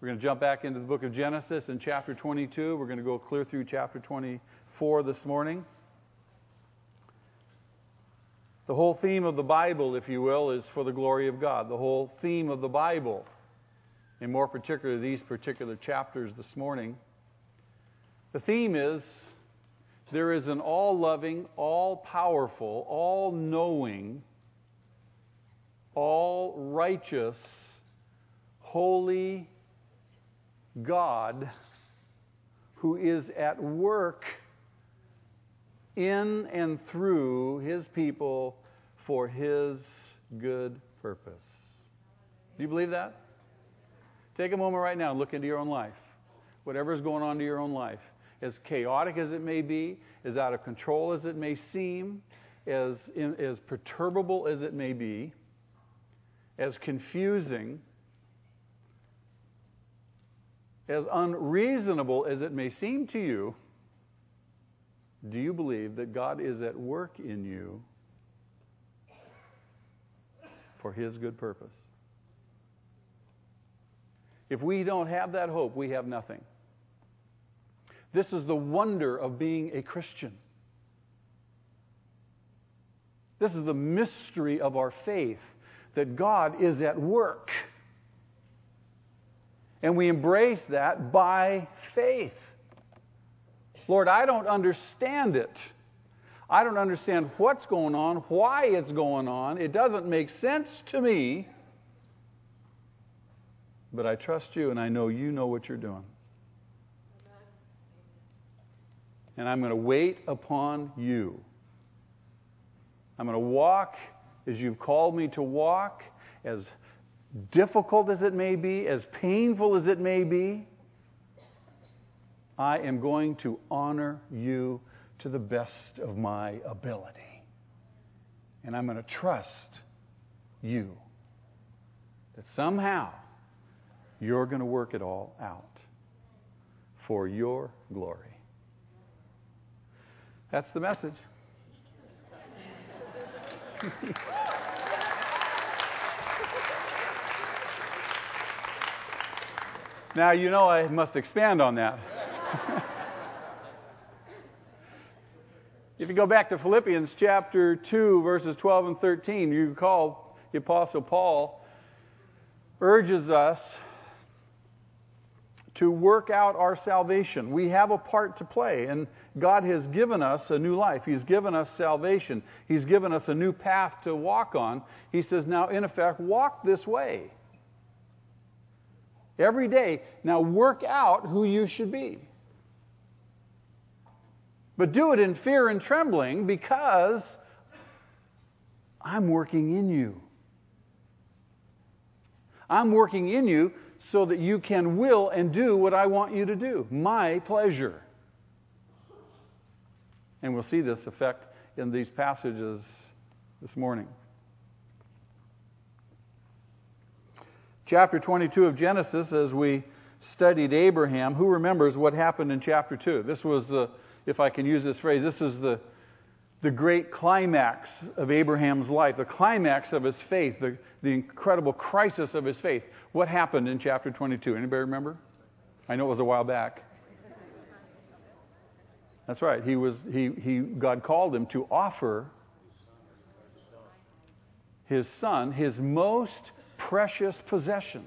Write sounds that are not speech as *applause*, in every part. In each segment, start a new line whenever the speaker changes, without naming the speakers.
We're going to jump back into the book of Genesis in chapter 22. We're going to go clear through chapter 24 this morning. The whole theme of the Bible, if you will, is for the glory of God. The whole theme of the Bible, and more particularly these particular chapters this morning, the theme is there is an all loving, all powerful, all knowing, all righteous, holy God who is at work in and through his people for his good purpose. Do you believe that? Take a moment right now and look into your own life. Whatever is going on in your own life, as chaotic as it may be, as out of control as it may seem, as, in, as perturbable as it may be, as confusing, as unreasonable as it may seem to you, do you believe that God is at work in you for His good purpose? If we don't have that hope, we have nothing. This is the wonder of being a Christian. This is the mystery of our faith that God is at work. And we embrace that by faith. Lord, I don't understand it. I don't understand what's going on, why it's going on. It doesn't make sense to me. But I trust you and I know you know what you're doing. And I'm going to wait upon you. I'm going to walk as you've called me to walk, as difficult as it may be, as painful as it may be, I am going to honor you to the best of my ability. And I'm going to trust you that somehow you're going to work it all out for your glory. That's the message. *laughs* Now, you know I must expand on that. if you go back to Philippians chapter 2, verses 12 and 13, you recall the Apostle Paul urges us to work out our salvation. We have a part to play, and God has given us a new life. He's given us salvation. He's given us a new path to walk on. He says, now, in effect, walk this way. Every day. Now work out who you should be. But do it in fear and trembling because I'm working in you. I'm working in you so that you can will and do what I want you to do. My pleasure. And we'll see this effect in these passages this morning. Chapter 22 of Genesis, as we studied Abraham, who remembers what happened in chapter 2? This was the, if I can use this phrase, this is the, the great climax of Abraham's life, the climax of his faith, the, the incredible crisis of his faith. What happened in chapter 22? Anybody remember? I know it was a while back. That's right. He was, he, he, God called him to offer his son, his most precious possession.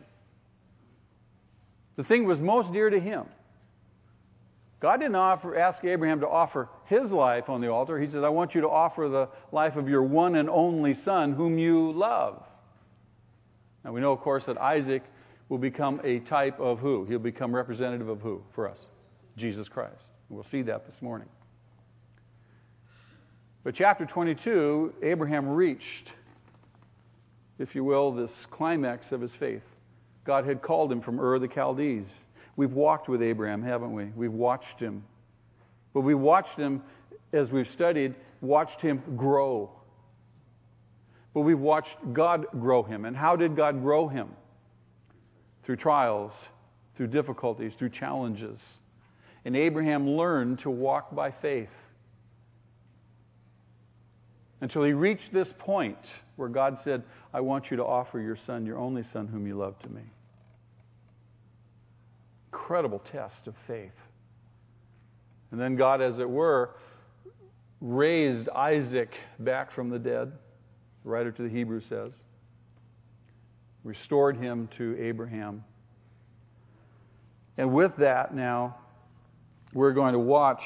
The thing was most dear to him. God didn't offer, ask Abraham to offer his life on the altar. He says, I want you to offer the life of your one and only son, whom you love. Now, we know, of course, that Isaac will become a type of who? He'll become representative of who for us? Jesus Christ. We'll see that this morning. But chapter 22, Abraham reached if you will, this climax of his faith. God had called him from Ur the Chaldees. We've walked with Abraham, haven't we? We've watched him. But we watched him, as we've studied, watched him grow. But we've watched God grow him. And how did God grow him? Through trials, through difficulties, through challenges. And Abraham learned to walk by faith until he reached this point where God said, I want you to offer your son, your only son, whom you love, to me. incredible test of faith. And then God, as it were, raised Isaac back from the dead, the writer to the Hebrews says, restored him to Abraham. And with that, now, we're going to watch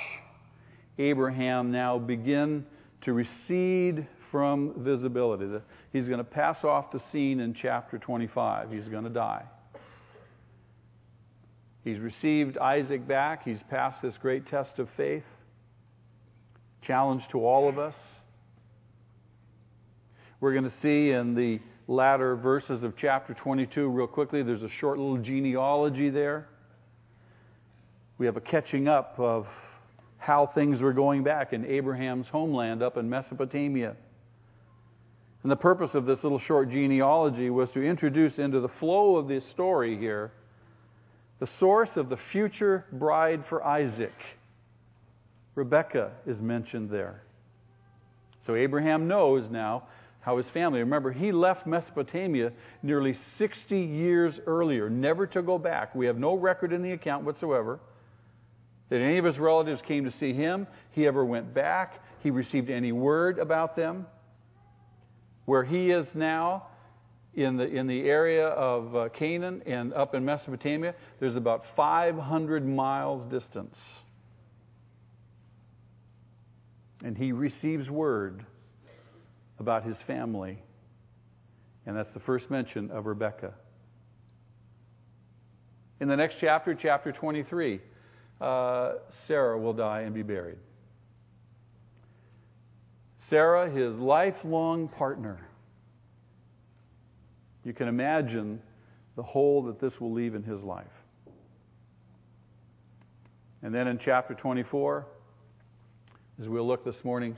Abraham now begin to recede from visibility. He's going to pass off the scene in chapter 25. He's going to die. He's received Isaac back. He's passed this great test of faith. Challenge to all of us. We're going to see in the latter verses of chapter 22, real quickly, there's a short little genealogy there. We have a catching up of how things were going back in Abraham's homeland up in Mesopotamia. And the purpose of this little short genealogy was to introduce into the flow of this story here the source of the future bride for Isaac. Rebecca is mentioned there. So Abraham knows now how his family, remember, he left Mesopotamia nearly 60 years earlier, never to go back. We have no record in the account whatsoever that any of his relatives came to see him. He ever went back. He received any word about them. Where he is now, in the, in the area of uh, Canaan and up in Mesopotamia, there's about 500 miles distance. And he receives word about his family. And that's the first mention of Rebekah. In the next chapter, chapter 23, uh, Sarah will die and be buried. Sarah, his lifelong partner. You can imagine the hole that this will leave in his life. And then in chapter 24, as we'll look this morning,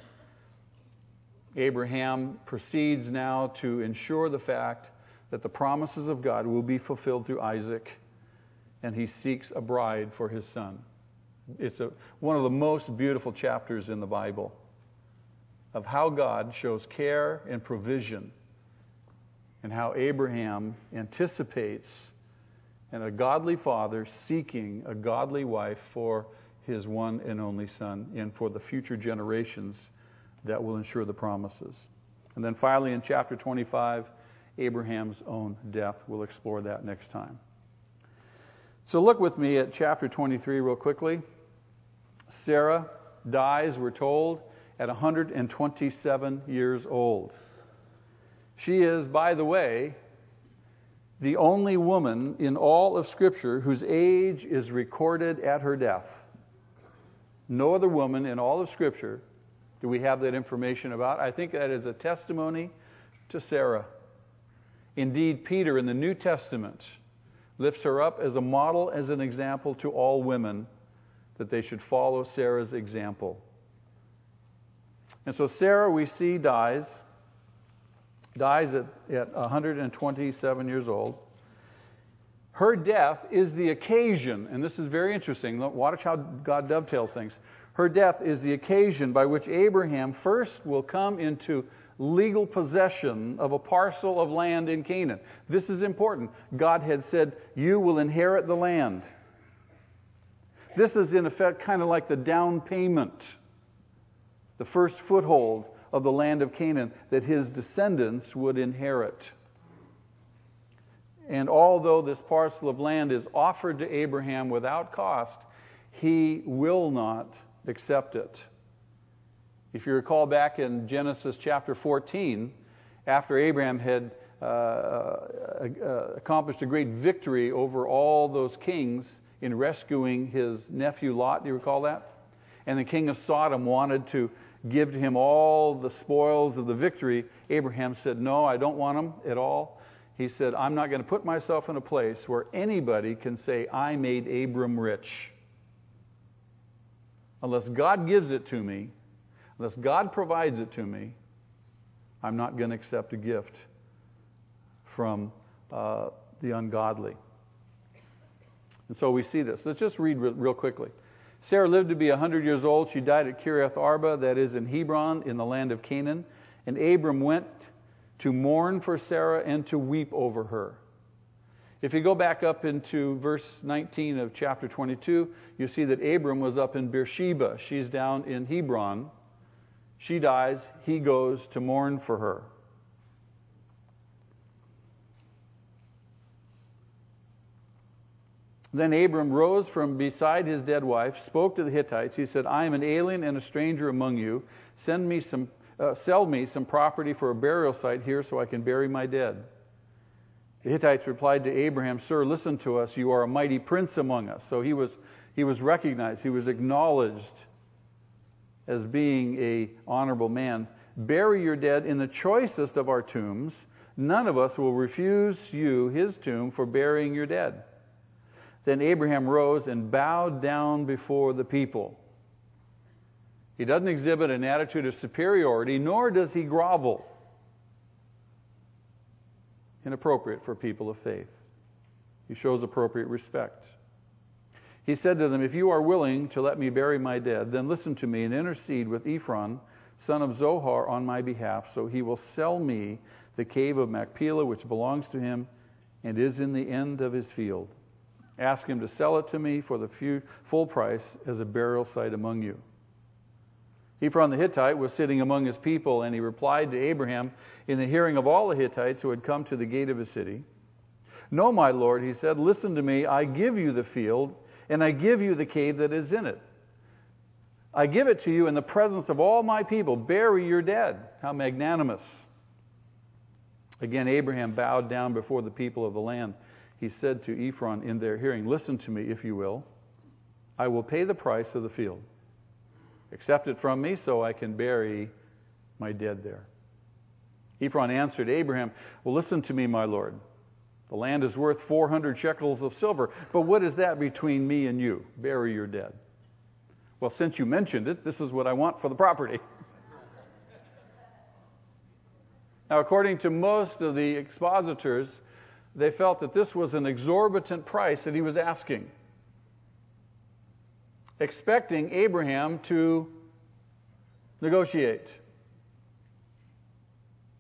Abraham proceeds now to ensure the fact that the promises of God will be fulfilled through Isaac, and he seeks a bride for his son. It's a, one of the most beautiful chapters in the Bible of how God shows care and provision and how Abraham anticipates and a godly father seeking a godly wife for his one and only son and for the future generations that will ensure the promises. And then finally, in chapter 25, Abraham's own death. We'll explore that next time. So look with me at chapter 23 real quickly. Sarah dies, we're told, at 127 years old. She is, by the way, the only woman in all of Scripture whose age is recorded at her death. No other woman in all of Scripture do we have that information about. I think that is a testimony to Sarah. Indeed, Peter in the New Testament lifts her up as a model, as an example to all women, that they should follow Sarah's example. And so Sarah, we see, dies dies at, at 127 years old. Her death is the occasion, and this is very interesting. Watch how God dovetails things. Her death is the occasion by which Abraham first will come into legal possession of a parcel of land in Canaan. This is important. God had said, You will inherit the land. This is, in effect, kind of like the down payment, the first foothold of the land of Canaan that his descendants would inherit. And although this parcel of land is offered to Abraham without cost, he will not accept it. If you recall back in Genesis chapter 14, after Abraham had uh, uh, uh, accomplished a great victory over all those kings in rescuing his nephew Lot, do you recall that? And the king of Sodom wanted to give to him all the spoils of the victory, Abraham said, No, I don't want them at all. He said, I'm not going to put myself in a place where anybody can say, I made Abram rich. Unless God gives it to me, unless God provides it to me, I'm not going to accept a gift from uh, the ungodly. And so we see this. Let's just read real quickly. Sarah lived to be 100 years old. She died at Kiriath Arba, that is in Hebron, in the land of Canaan. And Abram went to mourn for Sarah and to weep over her. If you go back up into verse 19 of chapter 22, you see that Abram was up in Beersheba. She's down in Hebron. She dies. He goes to mourn for her. Then Abram rose from beside his dead wife, spoke to the Hittites. He said, I am an alien and a stranger among you. Send me some, uh, sell me some property for a burial site here so I can bury my dead. The Hittites replied to Abraham, Sir, listen to us. You are a mighty prince among us. So he was, he was recognized, he was acknowledged as being a honorable man. Bury your dead in the choicest of our tombs. None of us will refuse you his tomb for burying your dead. Then Abraham rose and bowed down before the people. He doesn't exhibit an attitude of superiority, nor does he grovel. Inappropriate for people of faith. He shows appropriate respect. He said to them, If you are willing to let me bury my dead, then listen to me and intercede with Ephron, son of Zohar, on my behalf, so he will sell me the cave of Machpelah, which belongs to him and is in the end of his field. Ask him to sell it to me for the few, full price as a burial site among you. Ephron the Hittite was sitting among his people, and he replied to Abraham in the hearing of all the Hittites who had come to the gate of his city. No, my lord, he said, listen to me. I give you the field, and I give you the cave that is in it. I give it to you in the presence of all my people. Bury your dead. How magnanimous. Again, Abraham bowed down before the people of the land he said to Ephron in their hearing, Listen to me, if you will. I will pay the price of the field. Accept it from me so I can bury my dead there. Ephron answered Abraham, Well, listen to me, my lord. The land is worth 400 shekels of silver, but what is that between me and you? Bury your dead. Well, since you mentioned it, this is what I want for the property. *laughs* now, according to most of the expositors, they felt that this was an exorbitant price that he was asking, expecting Abraham to negotiate,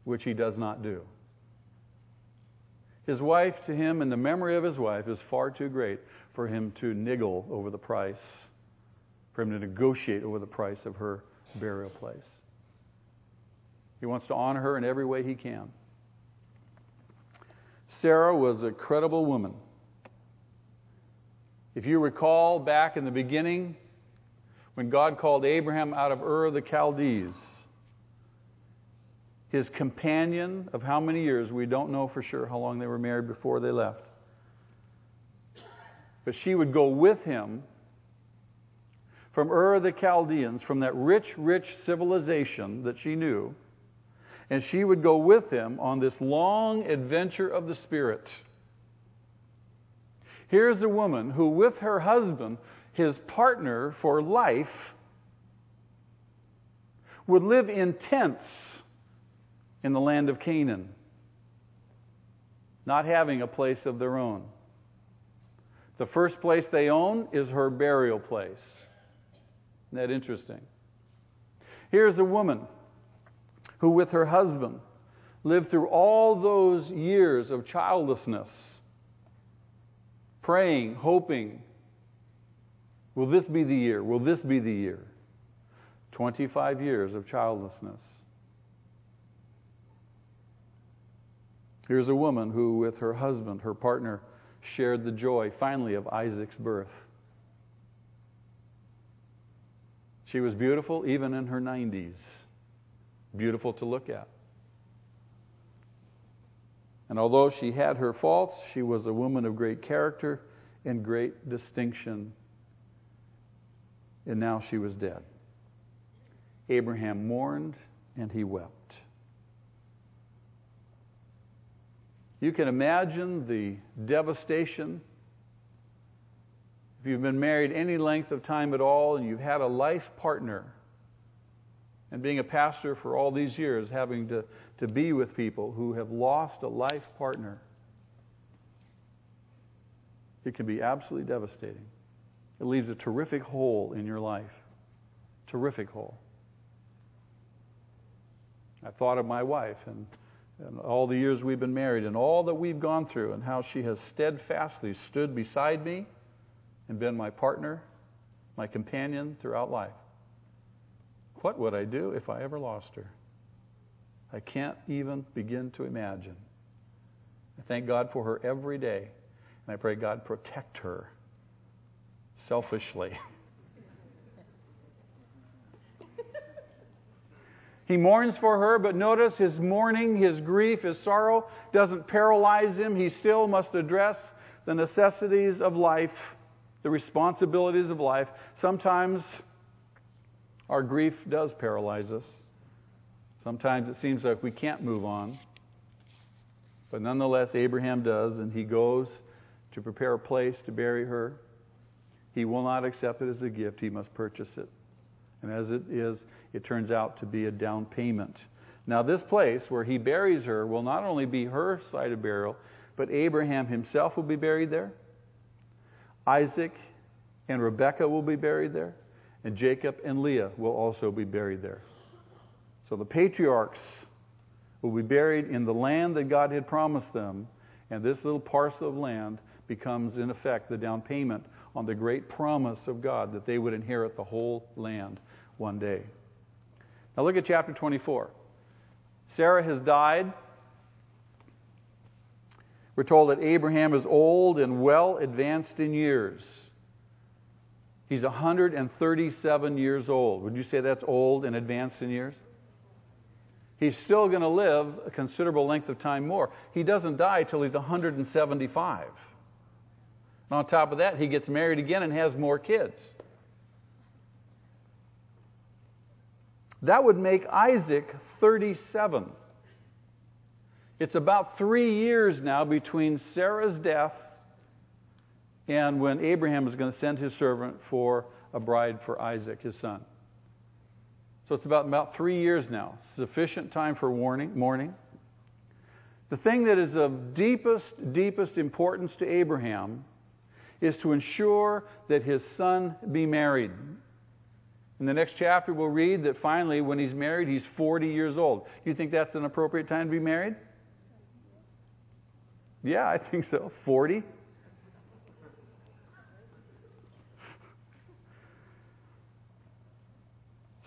which he does not do. His wife to him and the memory of his wife is far too great for him to niggle over the price, for him to negotiate over the price of her burial place. He wants to honor her in every way he can. Sarah was a credible woman. If you recall back in the beginning, when God called Abraham out of Ur of the Chaldees, his companion of how many years, we don't know for sure how long they were married before they left. But she would go with him from Ur of the Chaldeans, from that rich, rich civilization that she knew and she would go with him on this long adventure of the Spirit. Here's a woman who, with her husband, his partner for life, would live in tents in the land of Canaan, not having a place of their own. The first place they own is her burial place. Isn't that interesting? Here's a woman who, with her husband, lived through all those years of childlessness, praying, hoping, will this be the year? Will this be the year? 25 years of childlessness. Here's a woman who, with her husband, her partner, shared the joy finally of Isaac's birth. She was beautiful even in her 90s beautiful to look at. And although she had her faults, she was a woman of great character and great distinction. And now she was dead. Abraham mourned and he wept. You can imagine the devastation. If you've been married any length of time at all and you've had a life partner and being a pastor for all these years, having to, to be with people who have lost a life partner, it can be absolutely devastating. It leaves a terrific hole in your life. Terrific hole. I thought of my wife, and and all the years we've been married and all that we've gone through and how she has steadfastly stood beside me and been my partner, my companion throughout life. What would I do if I ever lost her? I can't even begin to imagine. I thank God for her every day, and I pray God protect her selfishly. *laughs* He mourns for her, but notice his mourning, his grief, his sorrow doesn't paralyze him. He still must address the necessities of life, the responsibilities of life. Sometimes our grief does paralyze us. Sometimes it seems like we can't move on. But nonetheless, Abraham does, and he goes to prepare a place to bury her. He will not accept it as a gift, he must purchase it. And as it is, it turns out to be a down payment. Now, this place where he buries her will not only be her site of burial, but Abraham himself will be buried there. Isaac and Rebekah will be buried there. And Jacob and Leah will also be buried there. So the patriarchs will be buried in the land that God had promised them. And this little parcel of land becomes, in effect, the down payment on the great promise of God that they would inherit the whole land one day. Now look at chapter 24. Sarah has died. We're told that Abraham is old and well advanced in years. He's 137 years old. Would you say that's old and advanced in years? He's still going to live a considerable length of time more. He doesn't die till he's 175. And on top of that, he gets married again and has more kids. That would make Isaac 37. It's about three years now between Sarah's death and when Abraham is going to send his servant for a bride for Isaac, his son. So it's about, about three years now. Sufficient time for warning, mourning. The thing that is of deepest, deepest importance to Abraham is to ensure that his son be married. In the next chapter, we'll read that finally, when he's married, he's 40 years old. You think that's an appropriate time to be married? Yeah, I think so. 40.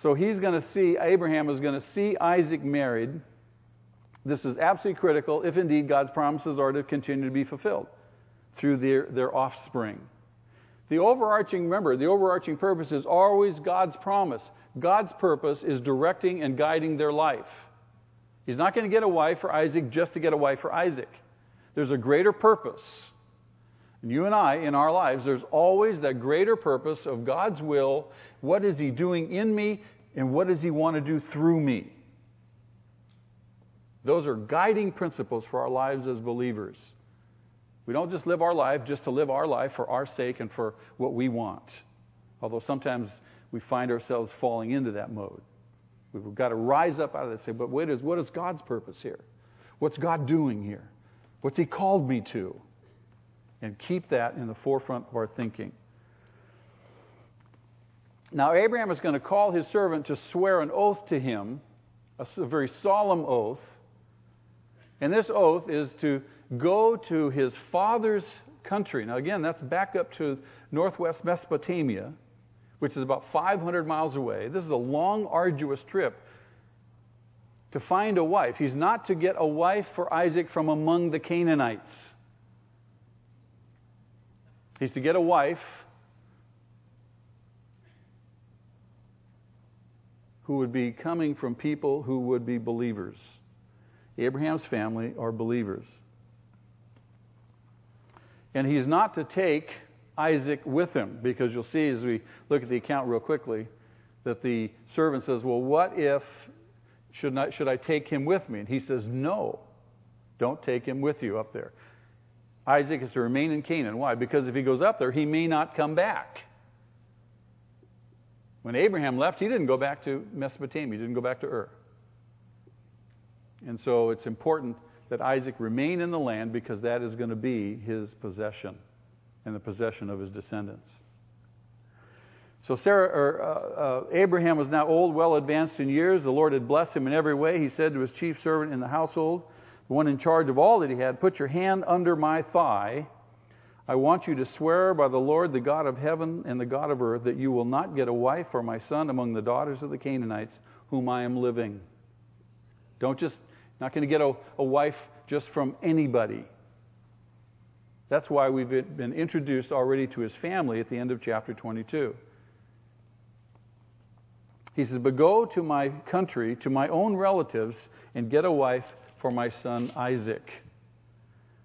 So he's going to see, Abraham is going to see Isaac married. This is absolutely critical if indeed God's promises are to continue to be fulfilled through their, their offspring. The overarching, remember, the overarching purpose is always God's promise. God's purpose is directing and guiding their life. He's not going to get a wife for Isaac just to get a wife for Isaac. There's a greater purpose. And you and I, in our lives, there's always that greater purpose of God's will. What is He doing in me, and what does He want to do through me? Those are guiding principles for our lives as believers. We don't just live our life just to live our life for our sake and for what we want. Although sometimes we find ourselves falling into that mode. We've got to rise up out of that and say, but wait, what is, what is God's purpose here? What's God doing here? What's He called me to? And keep that in the forefront of our thinking. Now, Abraham is going to call his servant to swear an oath to him, a very solemn oath. And this oath is to go to his father's country. Now, again, that's back up to northwest Mesopotamia, which is about 500 miles away. This is a long, arduous trip to find a wife. He's not to get a wife for Isaac from among the Canaanites, he's to get a wife. Who would be coming from people who would be believers. Abraham's family are believers. And he's not to take Isaac with him, because you'll see as we look at the account real quickly that the servant says, Well, what if, should, not, should I take him with me? And he says, No, don't take him with you up there. Isaac is to remain in Canaan. Why? Because if he goes up there, he may not come back. When Abraham left, he didn't go back to Mesopotamia, he didn't go back to Ur. And so it's important that Isaac remain in the land because that is going to be his possession and the possession of his descendants. So Sarah, or, uh, uh, Abraham was now old, well advanced in years. The Lord had blessed him in every way. He said to his chief servant in the household, the one in charge of all that he had, put your hand under my thigh. I want you to swear by the Lord, the God of heaven and the God of earth, that you will not get a wife for my son among the daughters of the Canaanites, whom I am living. Don't just, not going to get a, a wife just from anybody. That's why we've been introduced already to his family at the end of chapter 22. He says, But go to my country, to my own relatives, and get a wife for my son Isaac.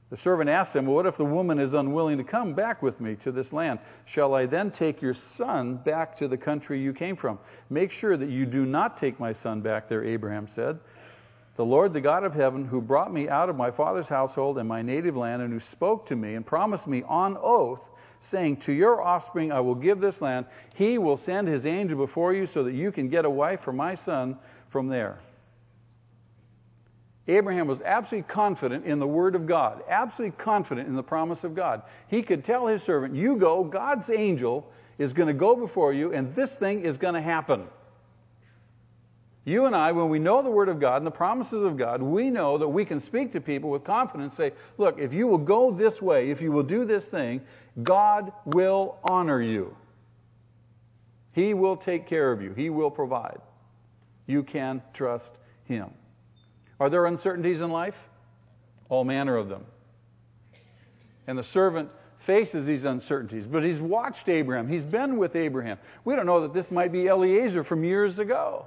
The servant asked him, well, What if the woman is unwilling to come back with me to this land? Shall I then take your son back to the country you came from? Make sure that you do not take my son back there, Abraham said. The Lord, the God of heaven, who brought me out of my father's household and my native land, and who spoke to me and promised me on oath, saying, To your offspring I will give this land, he will send his angel before you so that you can get a wife for my son from there. Abraham was absolutely confident in the Word of God, absolutely confident in the promise of God. He could tell his servant, You go, God's angel is going to go before you, and this thing is going to happen. You and I, when we know the Word of God and the promises of God, we know that we can speak to people with confidence say, Look, if you will go this way, if you will do this thing, God will honor you. He will take care of you, He will provide. You can trust Him. Are there uncertainties in life? All manner of them. And the servant faces these uncertainties, but he's watched Abraham. He's been with Abraham. We don't know that this might be Eliezer from years ago.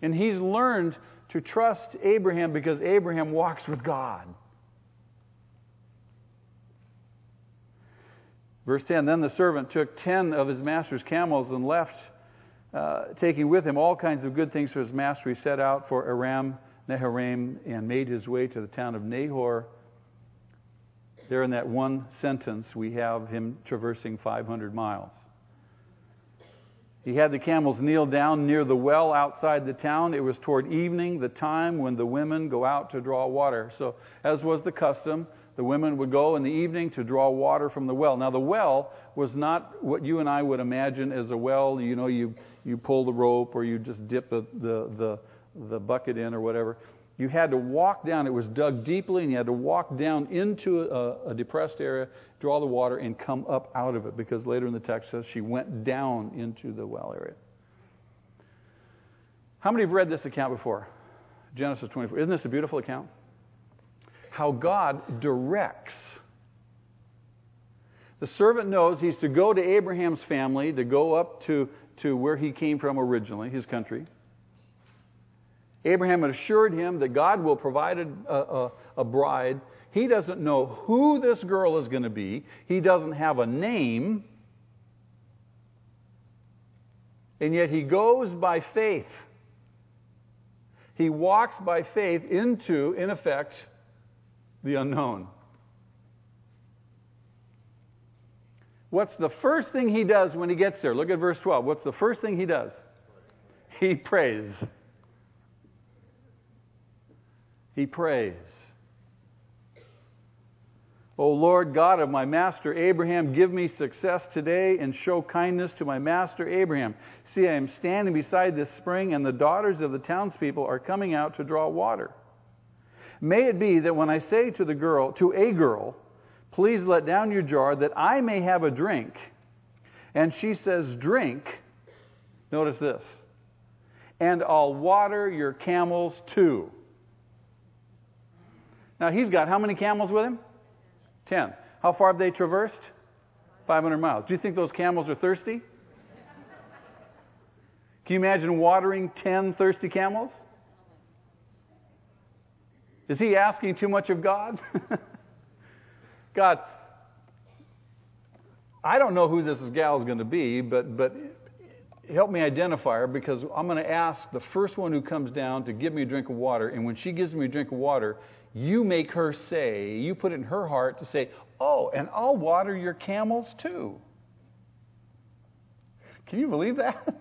And he's learned to trust Abraham because Abraham walks with God. Verse 10 Then the servant took ten of his master's camels and left uh, taking with him all kinds of good things for his master, he set out for Aram Naharaim and made his way to the town of Nahor. There, in that one sentence, we have him traversing 500 miles. He had the camels kneel down near the well outside the town. It was toward evening, the time when the women go out to draw water. So, as was the custom, the women would go in the evening to draw water from the well. Now, the well was not what you and I would imagine as a well. You know, you, you pull the rope or you just dip the, the, the, the bucket in or whatever. You had to walk down. It was dug deeply, and you had to walk down into a, a depressed area, draw the water, and come up out of it. Because later in the text says she went down into the well area. How many have read this account before? Genesis 24. Isn't this a beautiful account? How God directs. The servant knows he's to go to Abraham's family, to go up to, to where he came from originally, his country. Abraham assured him that God will provide a, a, a bride. He doesn't know who this girl is going to be, he doesn't have a name. And yet he goes by faith. He walks by faith into, in effect, the unknown. What's the first thing he does when he gets there? Look at verse 12. What's the first thing he does? He prays. He prays. O Lord God of my master Abraham, give me success today and show kindness to my master Abraham. See, I am standing beside this spring, and the daughters of the townspeople are coming out to draw water. May it be that when I say to the girl, to a girl, please let down your jar that I may have a drink, and she says, drink, notice this, and I'll water your camels too. Now he's got how many camels with him? Ten. How far have they traversed? 500 miles. Do you think those camels are thirsty? Can you imagine watering 10 thirsty camels? Is he asking too much of God? *laughs* God, I don't know who this gal is going to be, but, but help me identify her because I'm going to ask the first one who comes down to give me a drink of water. And when she gives me a drink of water, you make her say, you put it in her heart to say, Oh, and I'll water your camels too. Can you believe that? *laughs*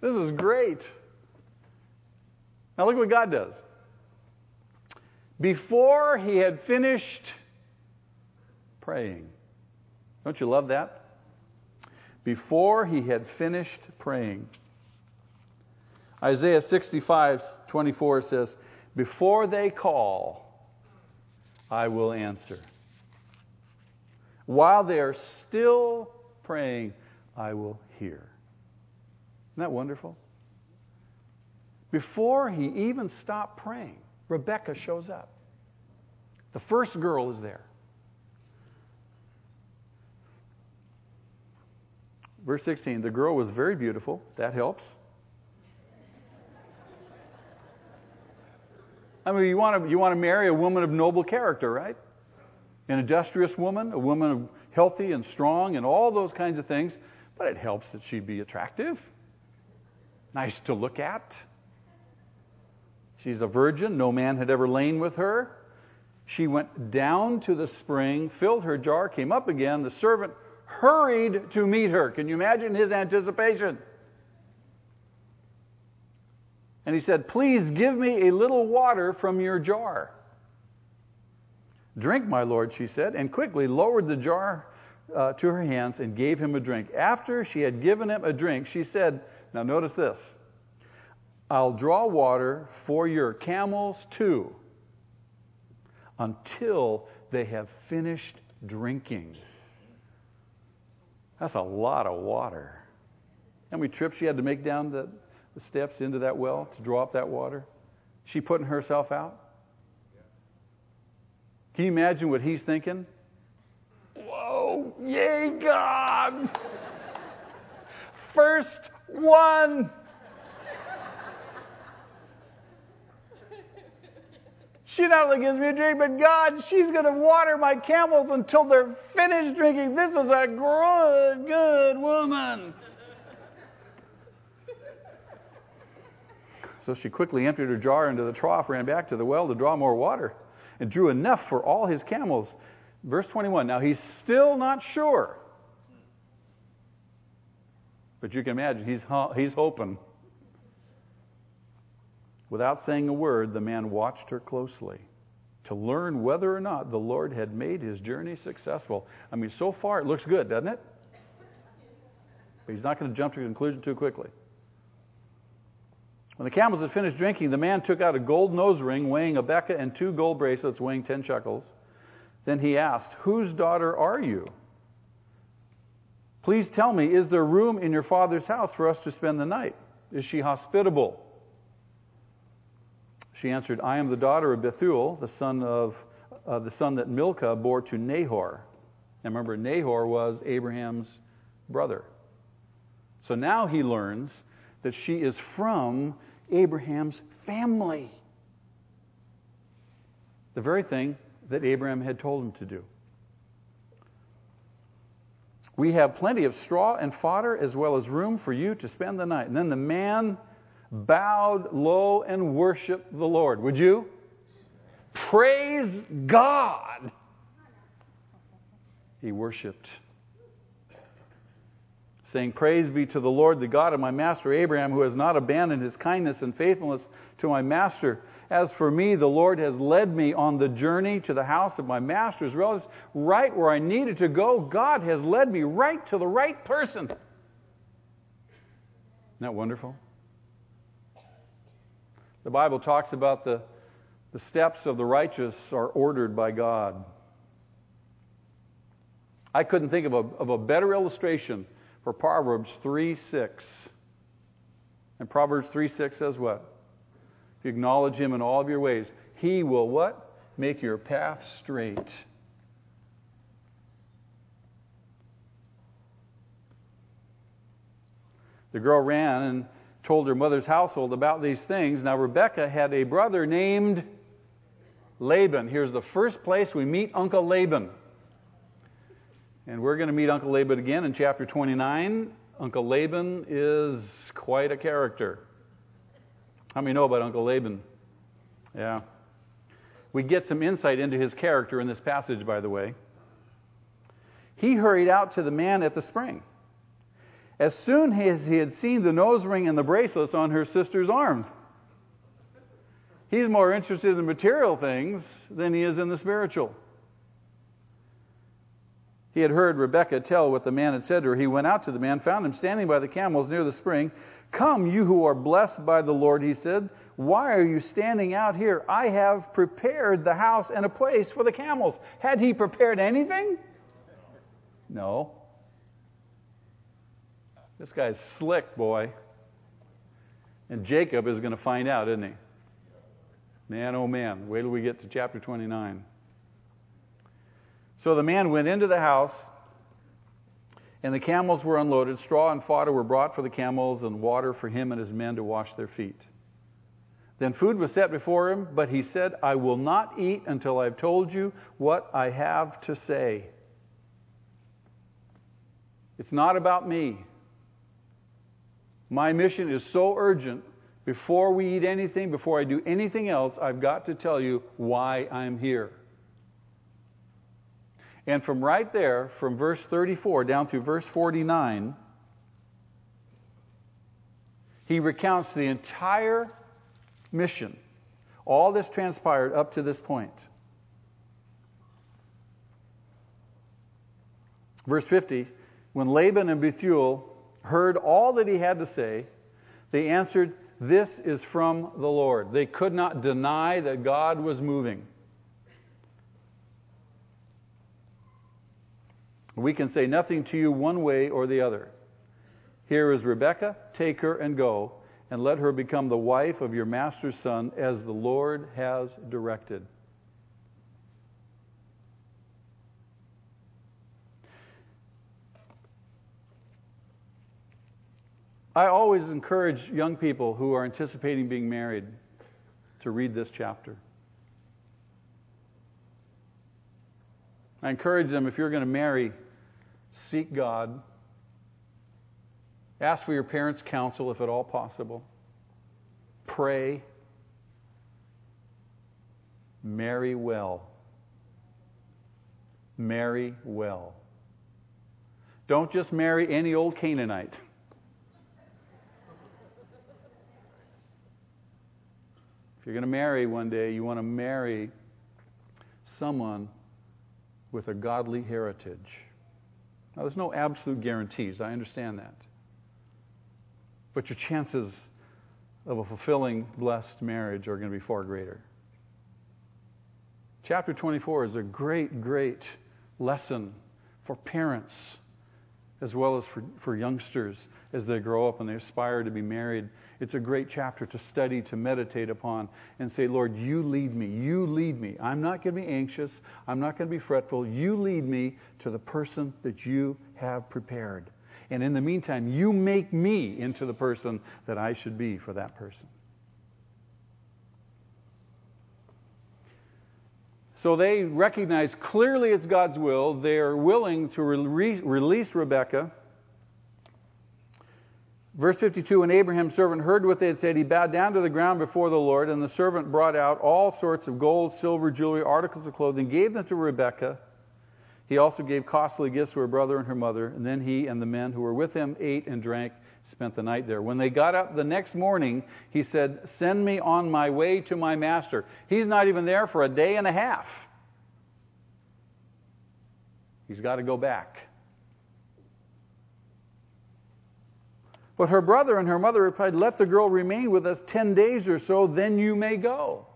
this is great. Now look what God does. Before he had finished praying. Don't you love that? Before he had finished praying, Isaiah 65 24 says, Before they call, I will answer. While they are still praying, I will hear. Isn't that wonderful? Before he even stopped praying, Rebecca shows up. The first girl is there. Verse 16 the girl was very beautiful. That helps. I mean, you want to, you want to marry a woman of noble character, right? An industrious woman, a woman healthy and strong, and all those kinds of things. But it helps that she be attractive, nice to look at. She's a virgin. No man had ever lain with her. She went down to the spring, filled her jar, came up again. The servant hurried to meet her. Can you imagine his anticipation? And he said, Please give me a little water from your jar. Drink, my lord, she said, and quickly lowered the jar uh, to her hands and gave him a drink. After she had given him a drink, she said, Now notice this I'll draw water for your camels too until they have finished drinking. That's a lot of water. How many trips she had to make down the, the steps into that well to draw up that water? She putting herself out? Can you imagine what he's thinking? Whoa, yay, God! First one! She not only gives me a drink, but God, she's going to water my camels until they're finished drinking. This is a good, good woman. So she quickly emptied her jar into the trough, ran back to the well to draw more water, and drew enough for all his camels. Verse 21. Now he's still not sure. But you can imagine, he's, he's hoping. Without saying a word, the man watched her closely to learn whether or not the Lord had made his journey successful. I mean, so far it looks good, doesn't it? But he's not going to jump to a conclusion too quickly. When the camels had finished drinking, the man took out a gold nose ring weighing a beka and two gold bracelets weighing ten shekels. Then he asked, Whose daughter are you? Please tell me, is there room in your father's house for us to spend the night? Is she hospitable? She answered, I am the daughter of Bethuel, the son of uh, the son that Milcah bore to Nahor. And remember, Nahor was Abraham's brother. So now he learns that she is from Abraham's family. The very thing that Abraham had told him to do. We have plenty of straw and fodder as well as room for you to spend the night. And then the man bowed low and worshiped the Lord. Would you? Praise God. He worshiped, saying, Praise be to the Lord, the God of my master Abraham, who has not abandoned his kindness and faithfulness to my master. As for me, the Lord has led me on the journey to the house of my master's relatives, right where I needed to go. God has led me right to the right person. Isn't that wonderful? The Bible talks about the, the steps of the righteous are ordered by God. I couldn't think of a, of a better illustration for Proverbs 3 6. And Proverbs 3 6 says what? If you acknowledge him in all of your ways, he will what? Make your path straight. The girl ran and told her mother's household about these things. Now, Rebecca had a brother named Laban. Here's the first place we meet Uncle Laban. And we're going to meet Uncle Laban again in chapter 29. Uncle Laban is quite a character. How many know about Uncle Laban? Yeah. We get some insight into his character in this passage, by the way. He hurried out to the man at the spring. As soon as he had seen the nose ring and the bracelets on her sister's arms, he's more interested in material things than he is in the spiritual. He had heard Rebekah tell what the man had said to her. He went out to the man, found him standing by the camels near the spring, Come, you who are blessed by the Lord, he said. Why are you standing out here? I have prepared the house and a place for the camels. Had he prepared anything? No. This guy's slick, boy. And Jacob is going to find out, isn't he? Man, oh man, wait till we get to chapter 29. So the man went into the house, and the camels were unloaded. Straw and fodder were brought for the camels, and water for him and his men to wash their feet. Then food was set before him, but he said, I will not eat until I've told you what I have to say. It's not about me. My mission is so urgent. Before we eat anything, before I do anything else, I've got to tell you why I'm here. And from right there, from verse 34 down to verse 49, he recounts the entire mission. All this transpired up to this point. Verse 50 When Laban and Bethuel heard all that he had to say, they answered, This is from the Lord. They could not deny that God was moving. We can say nothing to you one way or the other. Here is Rebekah, take her and go, and let her become the wife of your master's son, as the Lord has directed. I always encourage young people who are anticipating being married to read this chapter. I encourage them if you're going to marry, seek God. Ask for your parents' counsel if at all possible. Pray. Marry well. Marry well. Don't just marry any old Canaanite. If you're going to marry one day, you want to marry someone with a godly heritage. Now, there's no absolute guarantees. I understand that. But your chances of a fulfilling, blessed marriage are going to be far greater. Chapter 24 is a great, great lesson for parents as well as for, for youngsters as they grow up and they aspire to be married. It's a great chapter to study, to meditate upon, and say, Lord, you lead me. You lead me. I'm not going to be anxious. I'm not going to be fretful. You lead me to the person that you have prepared. And in the meantime, you make me into the person that I should be for that person. So they recognize clearly it's God's will. They are willing to re- release Rebekah. Verse 52 When Abraham's servant heard what they had said, he bowed down to the ground before the Lord, and the servant brought out all sorts of gold, silver, jewelry, articles of clothing, gave them to Rebekah. He also gave costly gifts to her brother and her mother, and then he and the men who were with him ate and drank, spent the night there. When they got up the next morning, he said, Send me on my way to my master. He's not even there for a day and a half. He's got to go back. But her brother and her mother replied, Let the girl remain with us ten days or so, then you may go.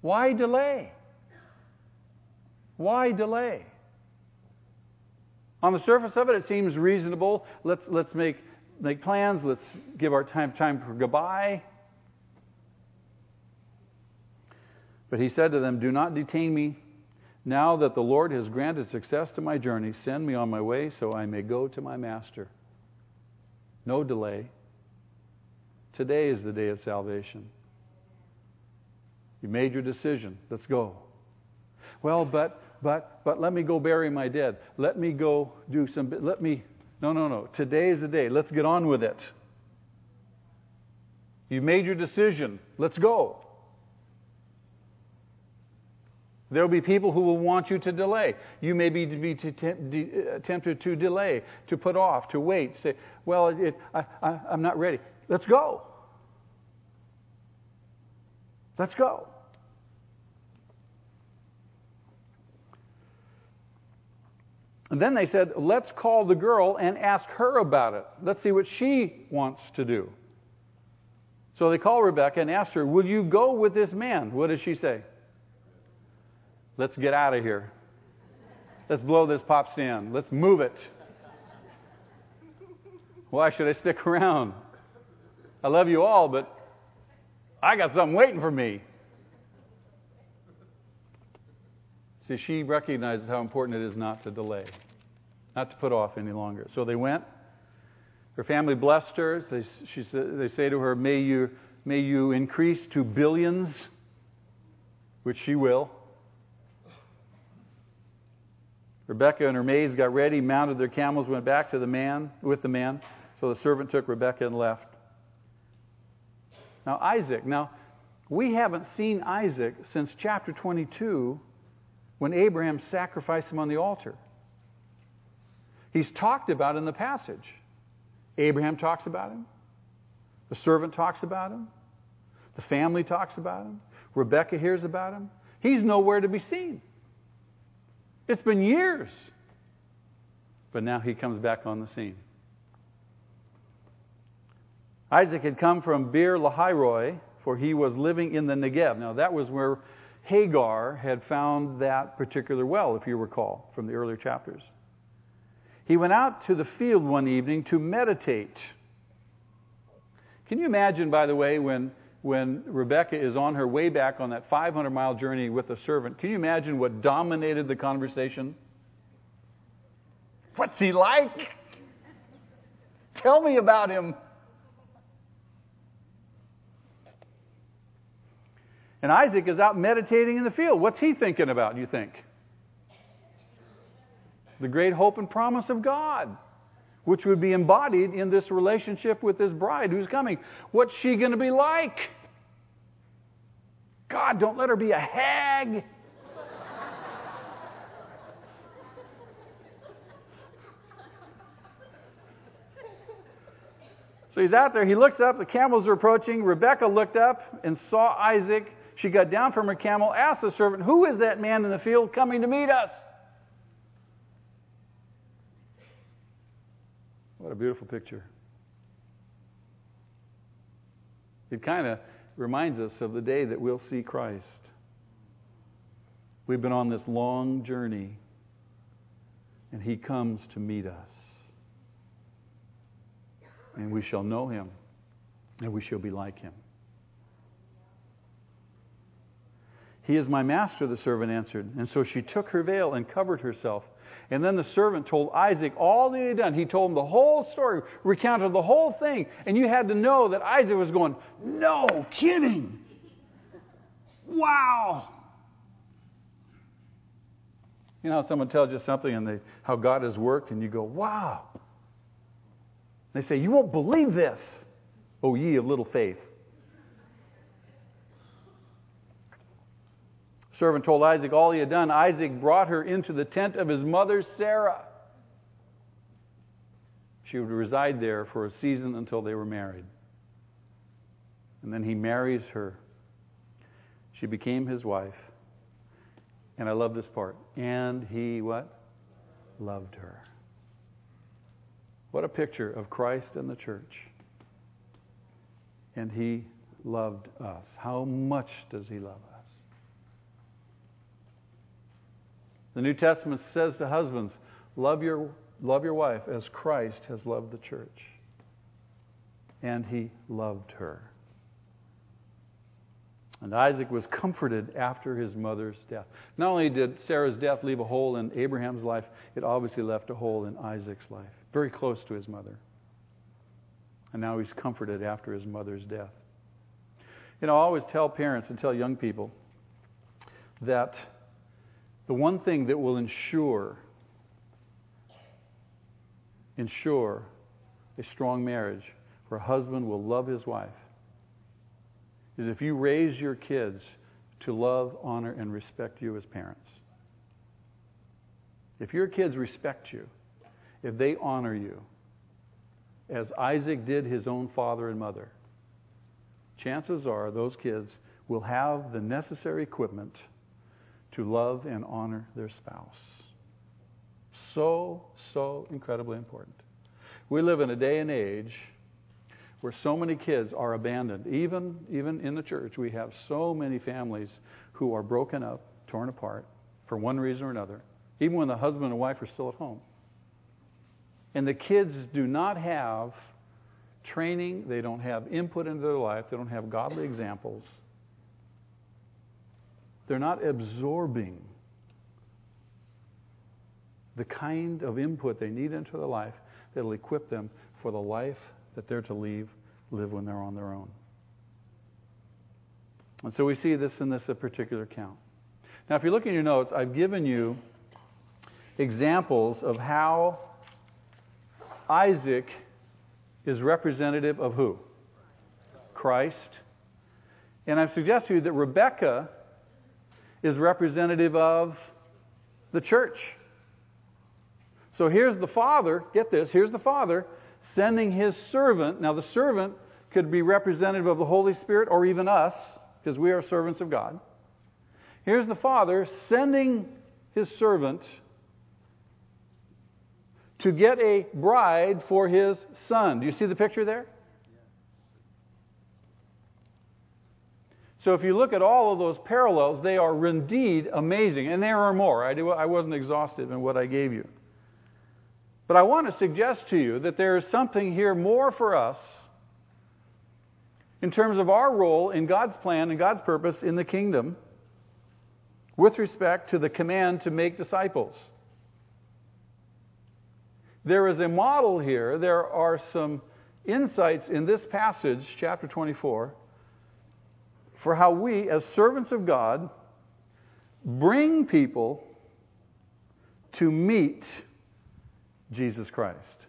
Why delay? Why delay? On the surface of it, it seems reasonable. Let's, let's make, make plans. Let's give our time, time for goodbye. But he said to them, Do not detain me. Now that the Lord has granted success to my journey, send me on my way so I may go to my master. No delay. Today is the day of salvation. You made your decision. Let's go. Well, but but but let me go bury my dead. Let me go do some let me No, no, no. Today is the day. Let's get on with it. You've made your decision. Let's go. There will be people who will want you to delay. You may be, be uh, tempted to delay, to put off, to wait. Say, well, it, I, I, I'm not ready. Let's go. Let's go. And then they said, let's call the girl and ask her about it. Let's see what she wants to do. So they call Rebecca and ask her, Will you go with this man? What does she say? Let's get out of here. Let's blow this pop stand. Let's move it. Why should I stick around? I love you all, but I got something waiting for me. See, she recognizes how important it is not to delay, not to put off any longer. So they went. Her family blessed her. They, she, they say to her, may you, may you increase to billions, which she will. Rebecca and her maids got ready, mounted their camels, went back to the man with the man. So the servant took Rebecca and left. Now Isaac. Now we haven't seen Isaac since chapter 22 when Abraham sacrificed him on the altar. He's talked about in the passage. Abraham talks about him. The servant talks about him. The family talks about him. Rebecca hears about him. He's nowhere to be seen. It's been years. But now he comes back on the scene. Isaac had come from Beer Lahairoi, for he was living in the Negev. Now, that was where Hagar had found that particular well, if you recall from the earlier chapters. He went out to the field one evening to meditate. Can you imagine, by the way, when, when Rebecca is on her way back on that 500 mile journey with a servant, can you imagine what dominated the conversation? What's he like? Tell me about him. And Isaac is out meditating in the field. What's he thinking about, you think? The great hope and promise of God, which would be embodied in this relationship with this bride who's coming. What's she going to be like? God, don't let her be a hag. So he's out there. He looks up. The camels are approaching. Rebecca looked up and saw Isaac she got down from her camel, asked the servant, Who is that man in the field coming to meet us? What a beautiful picture. It kind of reminds us of the day that we'll see Christ. We've been on this long journey, and He comes to meet us. And we shall know Him, and we shall be like Him. He is my master, the servant answered. And so she took her veil and covered herself. And then the servant told Isaac all that he had done. He told him the whole story, recounted the whole thing. And you had to know that Isaac was going, No kidding. Wow. You know someone tells you something and they, how God has worked, and you go, Wow. They say, You won't believe this. Oh, ye of little faith. Servant told Isaac all he had done. Isaac brought her into the tent of his mother, Sarah. She would reside there for a season until they were married. And then he marries her. She became his wife. And I love this part. And he what? Loved her. What a picture of Christ and the church. And he loved us. How much does he love us? The New Testament says to husbands, love your, love your wife as Christ has loved the church. And he loved her. And Isaac was comforted after his mother's death. Not only did Sarah's death leave a hole in Abraham's life, it obviously left a hole in Isaac's life, very close to his mother. And now he's comforted after his mother's death. You know, I always tell parents and tell young people that the one thing that will ensure ensure a strong marriage where a husband will love his wife is if you raise your kids to love, honor, and respect you as parents. If your kids respect you, if they honor you, as Isaac did his own father and mother, chances are those kids will have the necessary equipment to love and honor their spouse. So, so incredibly important. We live in a day and age where so many kids are abandoned. Even, even in the church, we have so many families who are broken up, torn apart, for one reason or another, even when the husband and wife are still at home. And the kids do not have training, they don't have input into their life, they don't have godly examples. They're not absorbing the kind of input they need into their life that'll equip them for the life that they're to leave, live when they're on their own. And so we see this in this particular account. Now, if you look in your notes, I've given you examples of how Isaac is representative of who? Christ. And I've suggested to you that Rebecca is representative of the church. So here's the father, get this, here's the father sending his servant. Now, the servant could be representative of the Holy Spirit or even us, because we are servants of God. Here's the father sending his servant to get a bride for his son. Do you see the picture there? So if you look at all of those parallels, they are indeed amazing. And there are more. I, do, I wasn't exhaustive in what I gave you. But I want to suggest to you that there is something here more for us in terms of our role in God's plan and God's purpose in the kingdom with respect to the command to make disciples. There is a model here. There are some insights in this passage, chapter 24, for how we, as servants of God, bring people to meet Jesus Christ.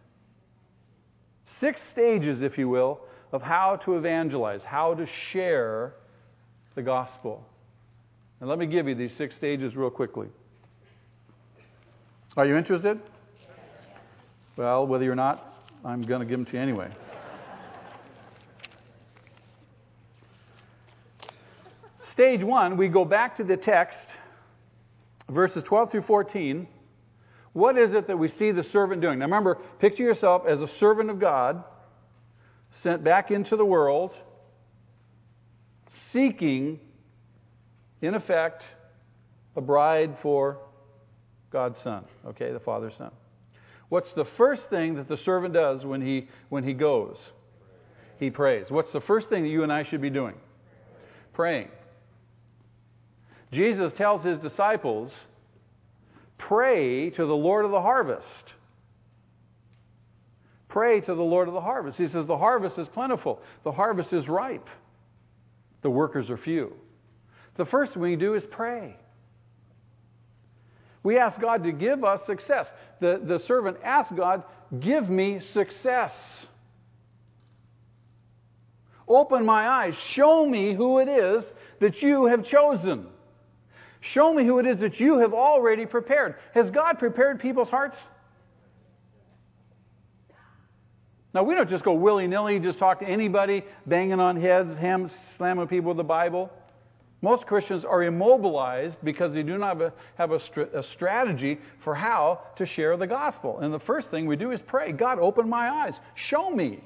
Six stages, if you will, of how to evangelize, how to share the gospel. And let me give you these six stages real quickly. Are you interested? Well, whether you're not, I'm going to give them to you anyway. Stage one, we go back to the text, verses 12 through 14. What is it that we see the servant doing? Now remember, picture yourself as a servant of God sent back into the world, seeking, in effect, a bride for God's Son, okay, the Father's Son. What's the first thing that the servant does when he, when he goes? He prays. What's the first thing that you and I should be doing? Praying. Jesus tells his disciples Pray to the Lord of the harvest. Pray to the Lord of the harvest. He says, The harvest is plentiful, the harvest is ripe, the workers are few. The first thing we do is pray. We ask God to give us success. The, the servant asked God, Give me success. Open my eyes. Show me who it is that you have chosen. Show me who it is that you have already prepared. Has God prepared people's hearts? Now, we don't just go willy nilly, just talk to anybody, banging on heads, ham, slamming people with the Bible. Most Christians are immobilized because they do not have, a, a, a strategy for how to share the gospel. And the first thing we do is pray God, open my eyes, show me.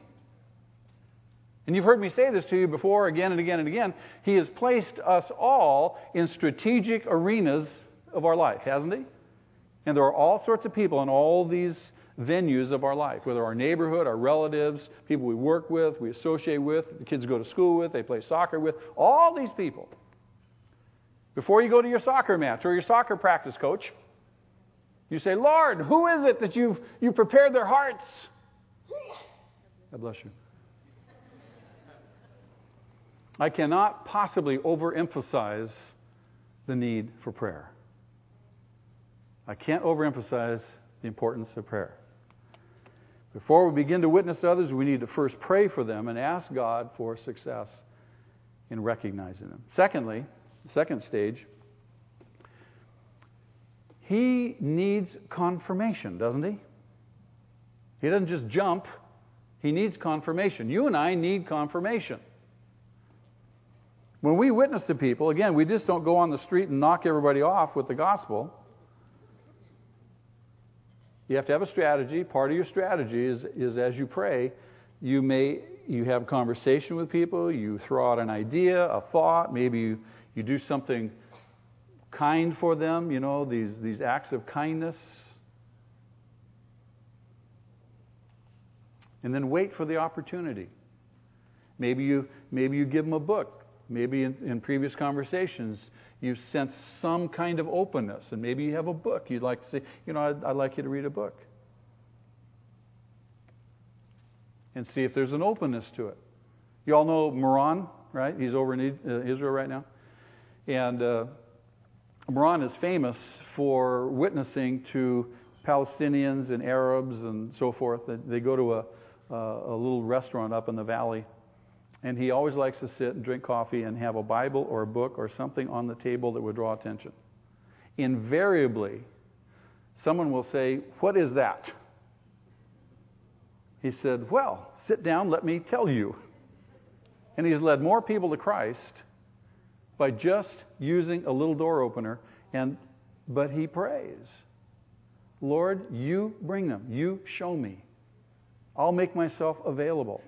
And you've heard me say this to you before, again and again and again. He has placed us all in strategic arenas of our life, hasn't He? And there are all sorts of people in all these venues of our life, whether our neighborhood, our relatives, people we work with, we associate with, the kids go to school with, they play soccer with, all these people. Before you go to your soccer match or your soccer practice coach, you say, Lord, who is it that you've, you prepared their hearts? God bless you. I cannot possibly overemphasize the need for prayer. I can't overemphasize the importance of prayer. Before we begin to witness others, we need to first pray for them and ask God for success in recognizing them. Secondly, the second stage, he needs confirmation, doesn't he? He doesn't just jump, he needs confirmation. You and I need confirmation. When we witness to people, again, we just don't go on the street and knock everybody off with the gospel. You have to have a strategy. Part of your strategy is, is as you pray, you may you have conversation with people, you throw out an idea, a thought, maybe you, you do something kind for them, you know, these, these acts of kindness. And then wait for the opportunity. Maybe you, maybe you give them a book. Maybe in, in previous conversations, you've sensed some kind of openness, and maybe you have a book you'd like to say, you know, I'd, I'd like you to read a book. And see if there's an openness to it. You all know Moran, right? He's over in uh, Israel right now. And uh, Moran is famous for witnessing to Palestinians and Arabs and so forth. They go to a, a little restaurant up in the valley and he always likes to sit and drink coffee and have a Bible or a book or something on the table that would draw attention. Invariably, someone will say, What is that? He said, Well, sit down, let me tell you. And he's led more people to Christ by just using a little door opener and but he prays. Lord, you bring them. You show me. I'll make myself available.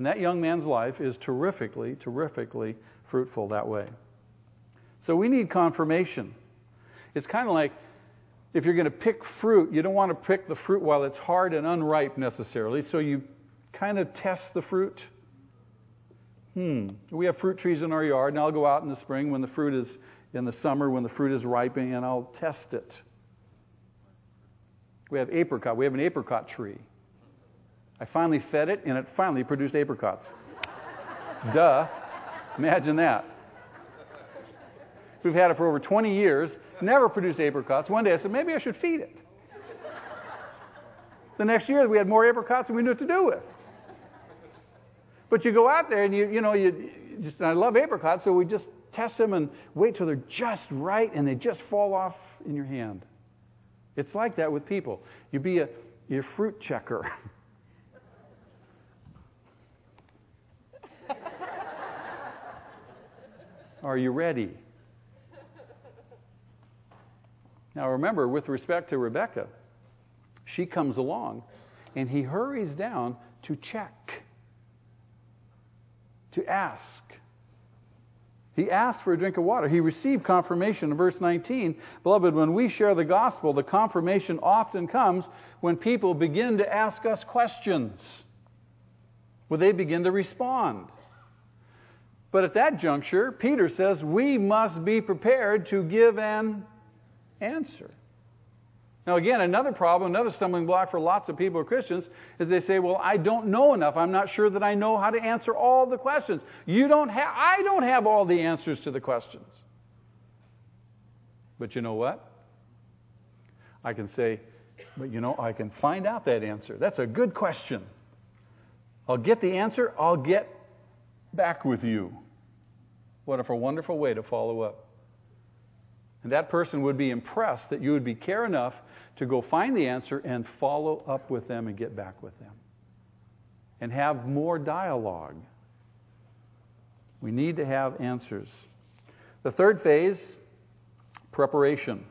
And that young man's life is terrifically, terrifically fruitful that way. So we need confirmation. It's kind of like if you're going to pick fruit, you don't want to pick the fruit while it's hard and unripe necessarily. So you kind of test the fruit. Hmm, we have fruit trees in our yard, and I'll go out in the spring when the fruit is in the summer when the fruit is ripening, and I'll test it. We have apricot. We have an apricot tree. I finally fed it, and it finally produced apricots. Duh. Imagine that. We've had it for over 20 years, never produced apricots. One day I said, maybe I should feed it. The next year we had more apricots than we knew what to do with. But you go out there and you, you know, you just, I love apricots, so we just test them and wait till they're just right and they just fall off in your hand. It's like that with people. You be a, a fruit checker. *laughs* Are you ready? *laughs* Now remember, with respect to Rebecca, she comes along and he hurries down to check, to ask. He asked for a drink of water. He received confirmation in verse 19. Beloved, when we share the gospel, the confirmation often comes when people begin to ask us questions, when they begin to respond. But at that juncture, Peter says we must be prepared to give an answer. Now, again, another problem, another stumbling block for lots of people who are Christians is they say, Well, I don't know enough. I'm not sure that I know how to answer all the questions. You don't have, I don't have all the answers to the questions. But you know what? I can say, But you know, I can find out that answer. That's a good question. I'll get the answer, I'll get back with you. What a wonderful way to follow up. And that person would be impressed that you would be care enough to go find the answer and follow up with them and get back with them. And have more dialogue. We need to have answers. The third phase preparation.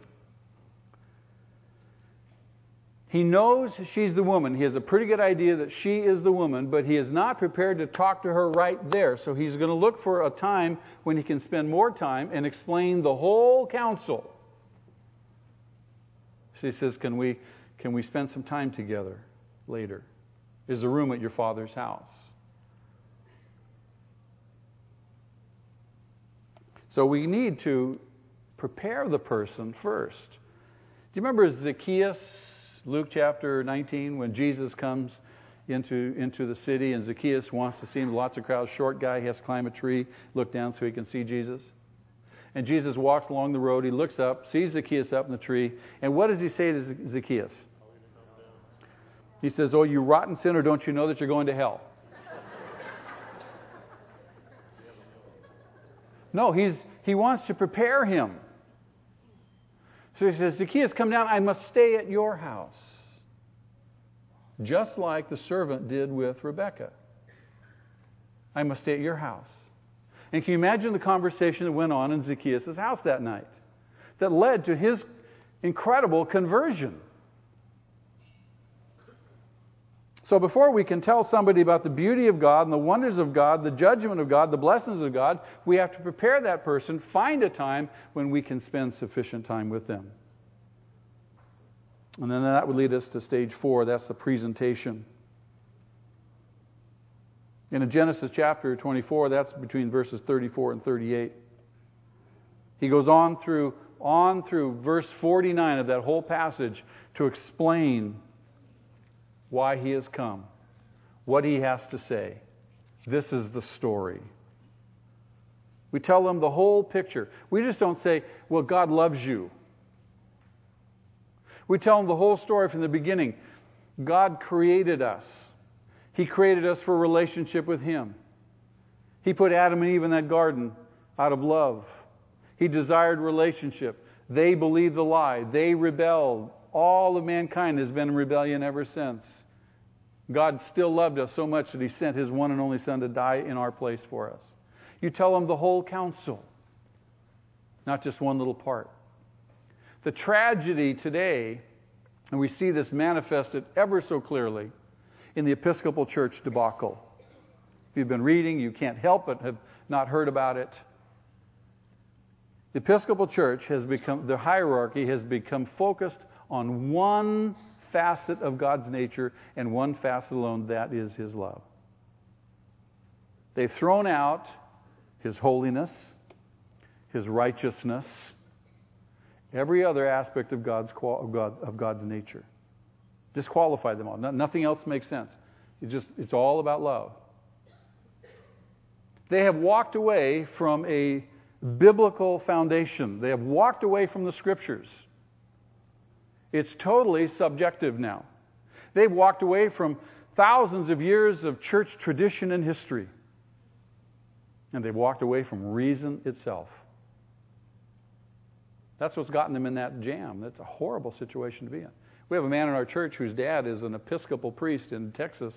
He knows she's the woman. He has a pretty good idea that she is the woman, but he is not prepared to talk to her right there. So he's going to look for a time when he can spend more time and explain the whole counsel. She says, Can we, can we spend some time together later? Is a room at your father's house? So we need to prepare the person first. Do you remember Zacchaeus? Luke chapter 19, when Jesus comes into, into the city and Zacchaeus wants to see him, lots of crowds, short guy, he has to climb a tree, look down so he can see Jesus. And Jesus walks along the road, he looks up, sees Zacchaeus up in the tree, and what does he say to Zacchaeus? He says, Oh, you rotten sinner, don't you know that you're going to hell? No, he's, he wants to prepare him. So he says, Zacchaeus, come down. I must stay at your house. Just like the servant did with Rebekah. I must stay at your house. And can you imagine the conversation that went on in Zacchaeus' house that night that led to his incredible conversion? So before we can tell somebody about the beauty of God and the wonders of God, the judgment of God, the blessings of God, we have to prepare that person, find a time when we can spend sufficient time with them. And then that would lead us to stage four that's the presentation. In Genesis chapter 24, that's between verses 34 and 38. He goes on through on through verse 49 of that whole passage to explain why he has come, what he has to say. This is the story. We tell them the whole picture. We just don't say, well, God loves you. We tell them the whole story from the beginning. God created us. He created us for relationship with Him. He put Adam and Eve in that garden out of love. He desired relationship. They believed the lie. They rebelled. All of mankind has been in rebellion ever since. God still loved us so much that He sent His one and only Son to die in our place for us. You tell them the whole counsel, not just one little part. The tragedy today, and we see this manifested ever so clearly in the Episcopal Church debacle. If you've been reading, you can't help but have not heard about it. The Episcopal Church has become, the hierarchy has become focused on one facet of God's nature and one facet alone that is His love. They've thrown out His holiness, His righteousness, every other aspect of God's, of God's, of God's nature. Disqualify them all. nothing else makes sense. It's just it's all about love. They have walked away from a biblical foundation. They have walked away from the scriptures. It's totally subjective now. They've walked away from thousands of years of church tradition and history. And they've walked away from reason itself. That's what's gotten them in that jam. That's a horrible situation to be in. We have a man in our church whose dad is an Episcopal priest in Texas,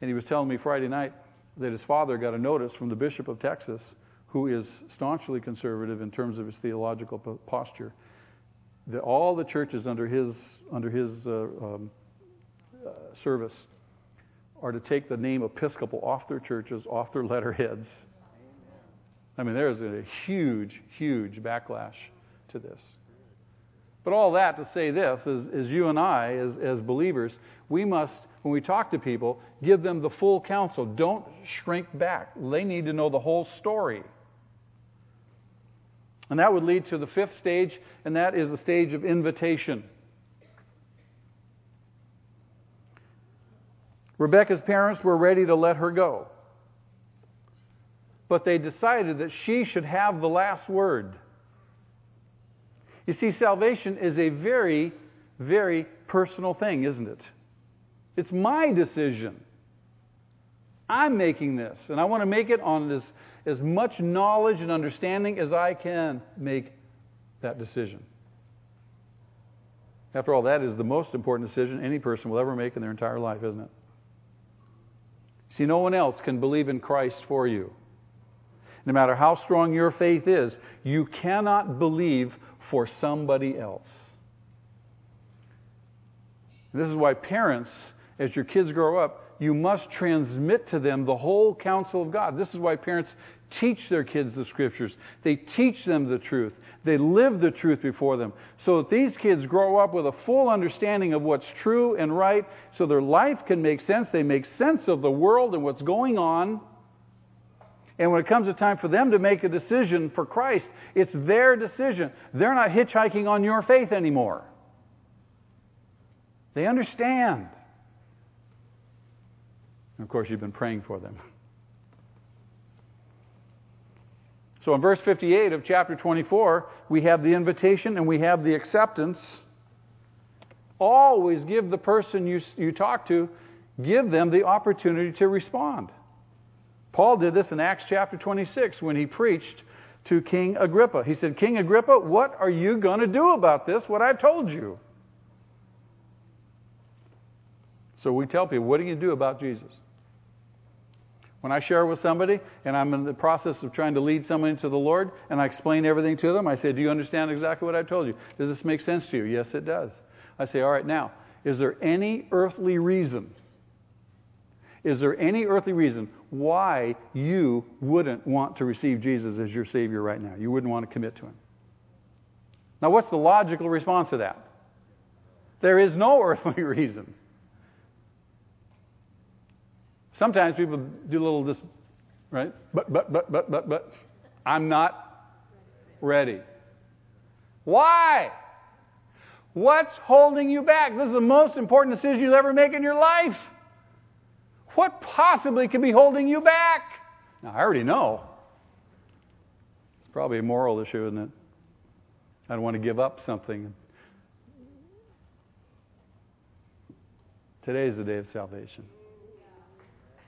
and he was telling me Friday night that his father got a notice from the Bishop of Texas, who is staunchly conservative in terms of his theological posture, that all the churches under his, under his uh, um, uh, service are to take the name Episcopal off their churches, off their letterheads. I mean, there is a huge, huge backlash to this. But all that to say this is, is you and I, as, as believers, we must, when we talk to people, give them the full counsel. Don't shrink back. They need to know the whole story. And that would lead to the fifth stage, and that is the stage of invitation. Rebecca's parents were ready to let her go. But they decided that she should have the last word. You see, salvation is a very, very personal thing, isn't it? It's my decision. I'm making this, and I want to make it on as, as much knowledge and understanding as I can make that decision. After all, that is the most important decision any person will ever make in their entire life, isn't it? See, no one else can believe in Christ for you. No matter how strong your faith is, you cannot believe for somebody else. This is why parents, as your kids grow up, you must transmit to them the whole counsel of God. This is why parents teach their kids the scriptures. They teach them the truth. They live the truth before them so that these kids grow up with a full understanding of what's true and right so their life can make sense. They make sense of the world and what's going on. And when it comes a time for them to make a decision for Christ, it's their decision. They're not hitchhiking on your faith anymore. They understand. And of course, you've been praying for them. So in verse 58 of chapter 24, we have the invitation and we have the acceptance. Always give the person you, you talk to, give them the opportunity to respond. Paul did this in Acts chapter 26 when he preached to King Agrippa. He said, King Agrippa, what are you going to do about this, what I've told you? So we tell people, what do you do about Jesus? When I share with somebody and I'm in the process of trying to lead someone into the Lord and I explain everything to them, I say, Do you understand exactly what I told you? Does this make sense to you? Yes, it does. I say, All right, now, is there any earthly reason Is there any earthly reason why you wouldn't want to receive Jesus as your Savior right now? You wouldn't want to commit to Him. Now, what's the logical response to that? There is no *laughs* earthly reason. Sometimes people do a little this, right? But, but, but, but, but, but. I'm not ready. Why? What's holding you back? This is the most important decision you'll ever make in your life. What possibly could be holding you back? Now, I already know. It's probably a moral issue, isn't it? I don't want to give up something. Today is the day of salvation.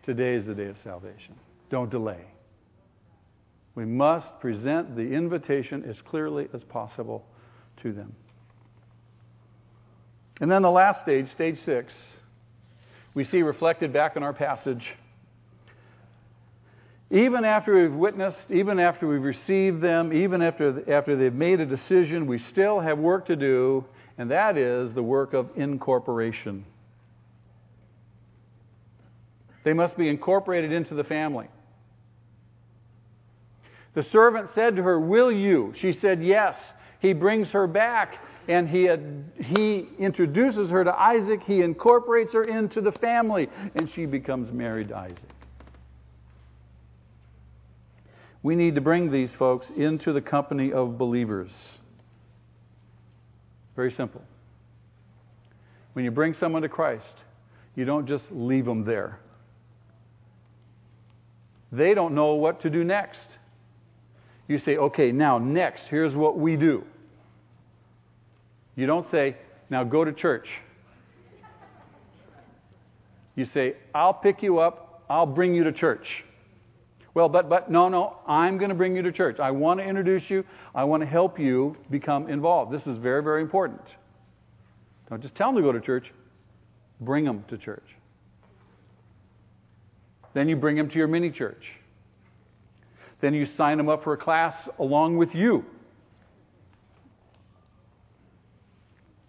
Today is the day of salvation. Don't delay. We must present the invitation as clearly as possible to them. And then the last stage, stage six, we see reflected back in our passage. Even after we've witnessed, even after we've received them, even after, after they've made a decision, we still have work to do, and that is the work of incorporation. They must be incorporated into the family. The servant said to her, Will you? She said, Yes. He brings her back and he, he introduces her to Isaac. He incorporates her into the family and she becomes married to Isaac. We need to bring these folks into the company of believers. Very simple. When you bring someone to Christ, you don't just leave them there. They don't know what to do next. You say, okay, now next, here's what we do. You don't say, now go to church. You say, I'll pick you up, I'll bring you to church. Well, but, but, no, no, I'm going to bring you to church. I want to introduce you, I want to help you become involved. This is very, very important. Don't just tell them to go to church, bring them to church. Then you bring them to your mini church. Then you sign them up for a class along with you.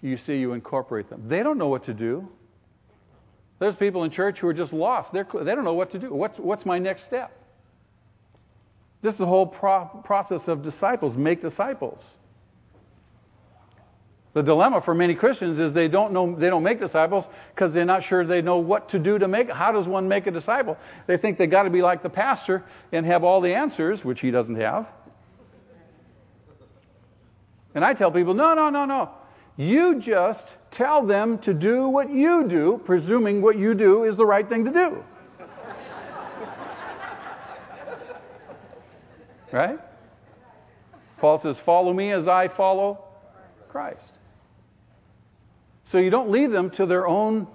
You see, you incorporate them. They don't know what to do. There's people in church who are just lost. They're, they don't know what to do. What's, what's my next step? This is the whole pro- process of disciples make disciples. The dilemma for many Christians is they don't know they don't make disciples because they're not sure they know what to do to make how does one make a disciple? They think they got to be like the pastor and have all the answers, which he doesn't have. And I tell people, no, no, no, no. You just tell them to do what you do, presuming what you do is the right thing to do. right? Paul says, Follow me as I follow Christ. So you don't leave them to their own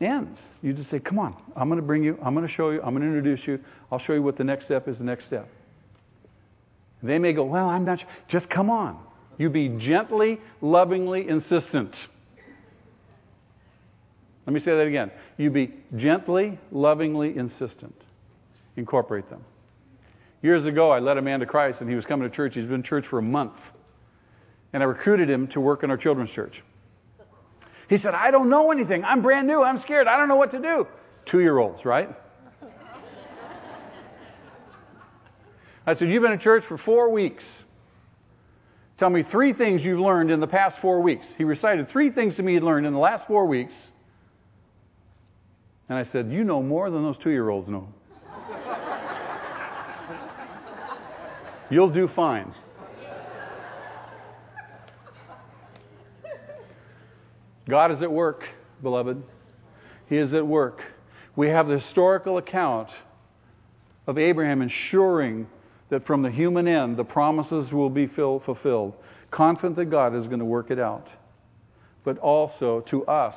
ends. You just say, Come on, I'm going to bring you, I'm going to show you, I'm going to introduce you, I'll show you what the next step is the next step. They may go, Well, I'm not sure. Just come on. You be gently, lovingly insistent. Let me say that again. You be gently, lovingly insistent. Incorporate them. Years ago, I led a man to Christ, and he was coming to church. He's been in church for a month and I recruited him to work in our children's church. He said, I don't know anything. I'm brand new. I'm scared. I don't know what to do. Two year olds, right? *laughs* I said, You've been in church for four weeks. Tell me three things you've learned in the past four weeks. He recited three things to me he'd learned in the last four weeks. And I said, You know more than those two year olds know. *laughs* You'll do fine. God is at work, beloved. He is at work. We have the historical account of Abraham ensuring that from the human end the promises will be fulfilled, confident that God is going to work it out. But also to us,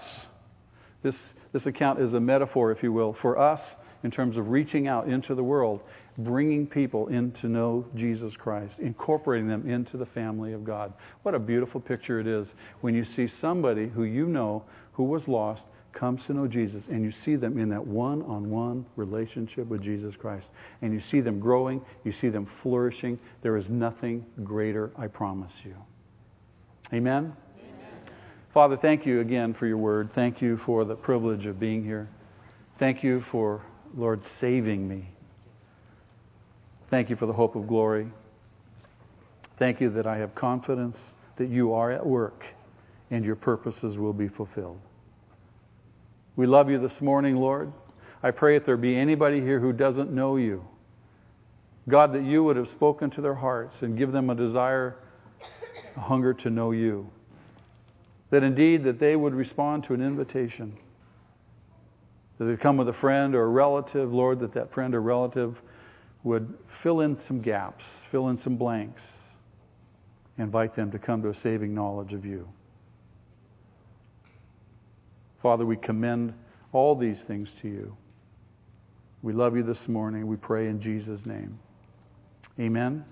this, this account is a metaphor, if you will, for us in terms of reaching out into the world bringing people in to know Jesus Christ, incorporating them into the family of God. What a beautiful picture it is when you see somebody who you know who was lost comes to know Jesus and you see them in that one on one relationship with Jesus Christ. And you see them growing, you see them flourishing. There is nothing greater, I promise you. Amen? Amen. Father, thank you again for your word. Thank you for the privilege of being here. Thank you for, Lord, saving me. Thank you for the hope of glory. Thank you that I have confidence that you are at work and your purposes will be fulfilled. We love you this morning, Lord. I pray if there be anybody here who doesn't know you, God, that you would have spoken to their hearts and give them a desire, a hunger to know you. That indeed that they would respond to an invitation. That they come with a friend or a relative, Lord, that that friend or relative would fill in some gaps, fill in some blanks, invite them to come to a saving knowledge of you. Father, we commend all these things to you. We love you this morning. We pray in Jesus' name. Amen.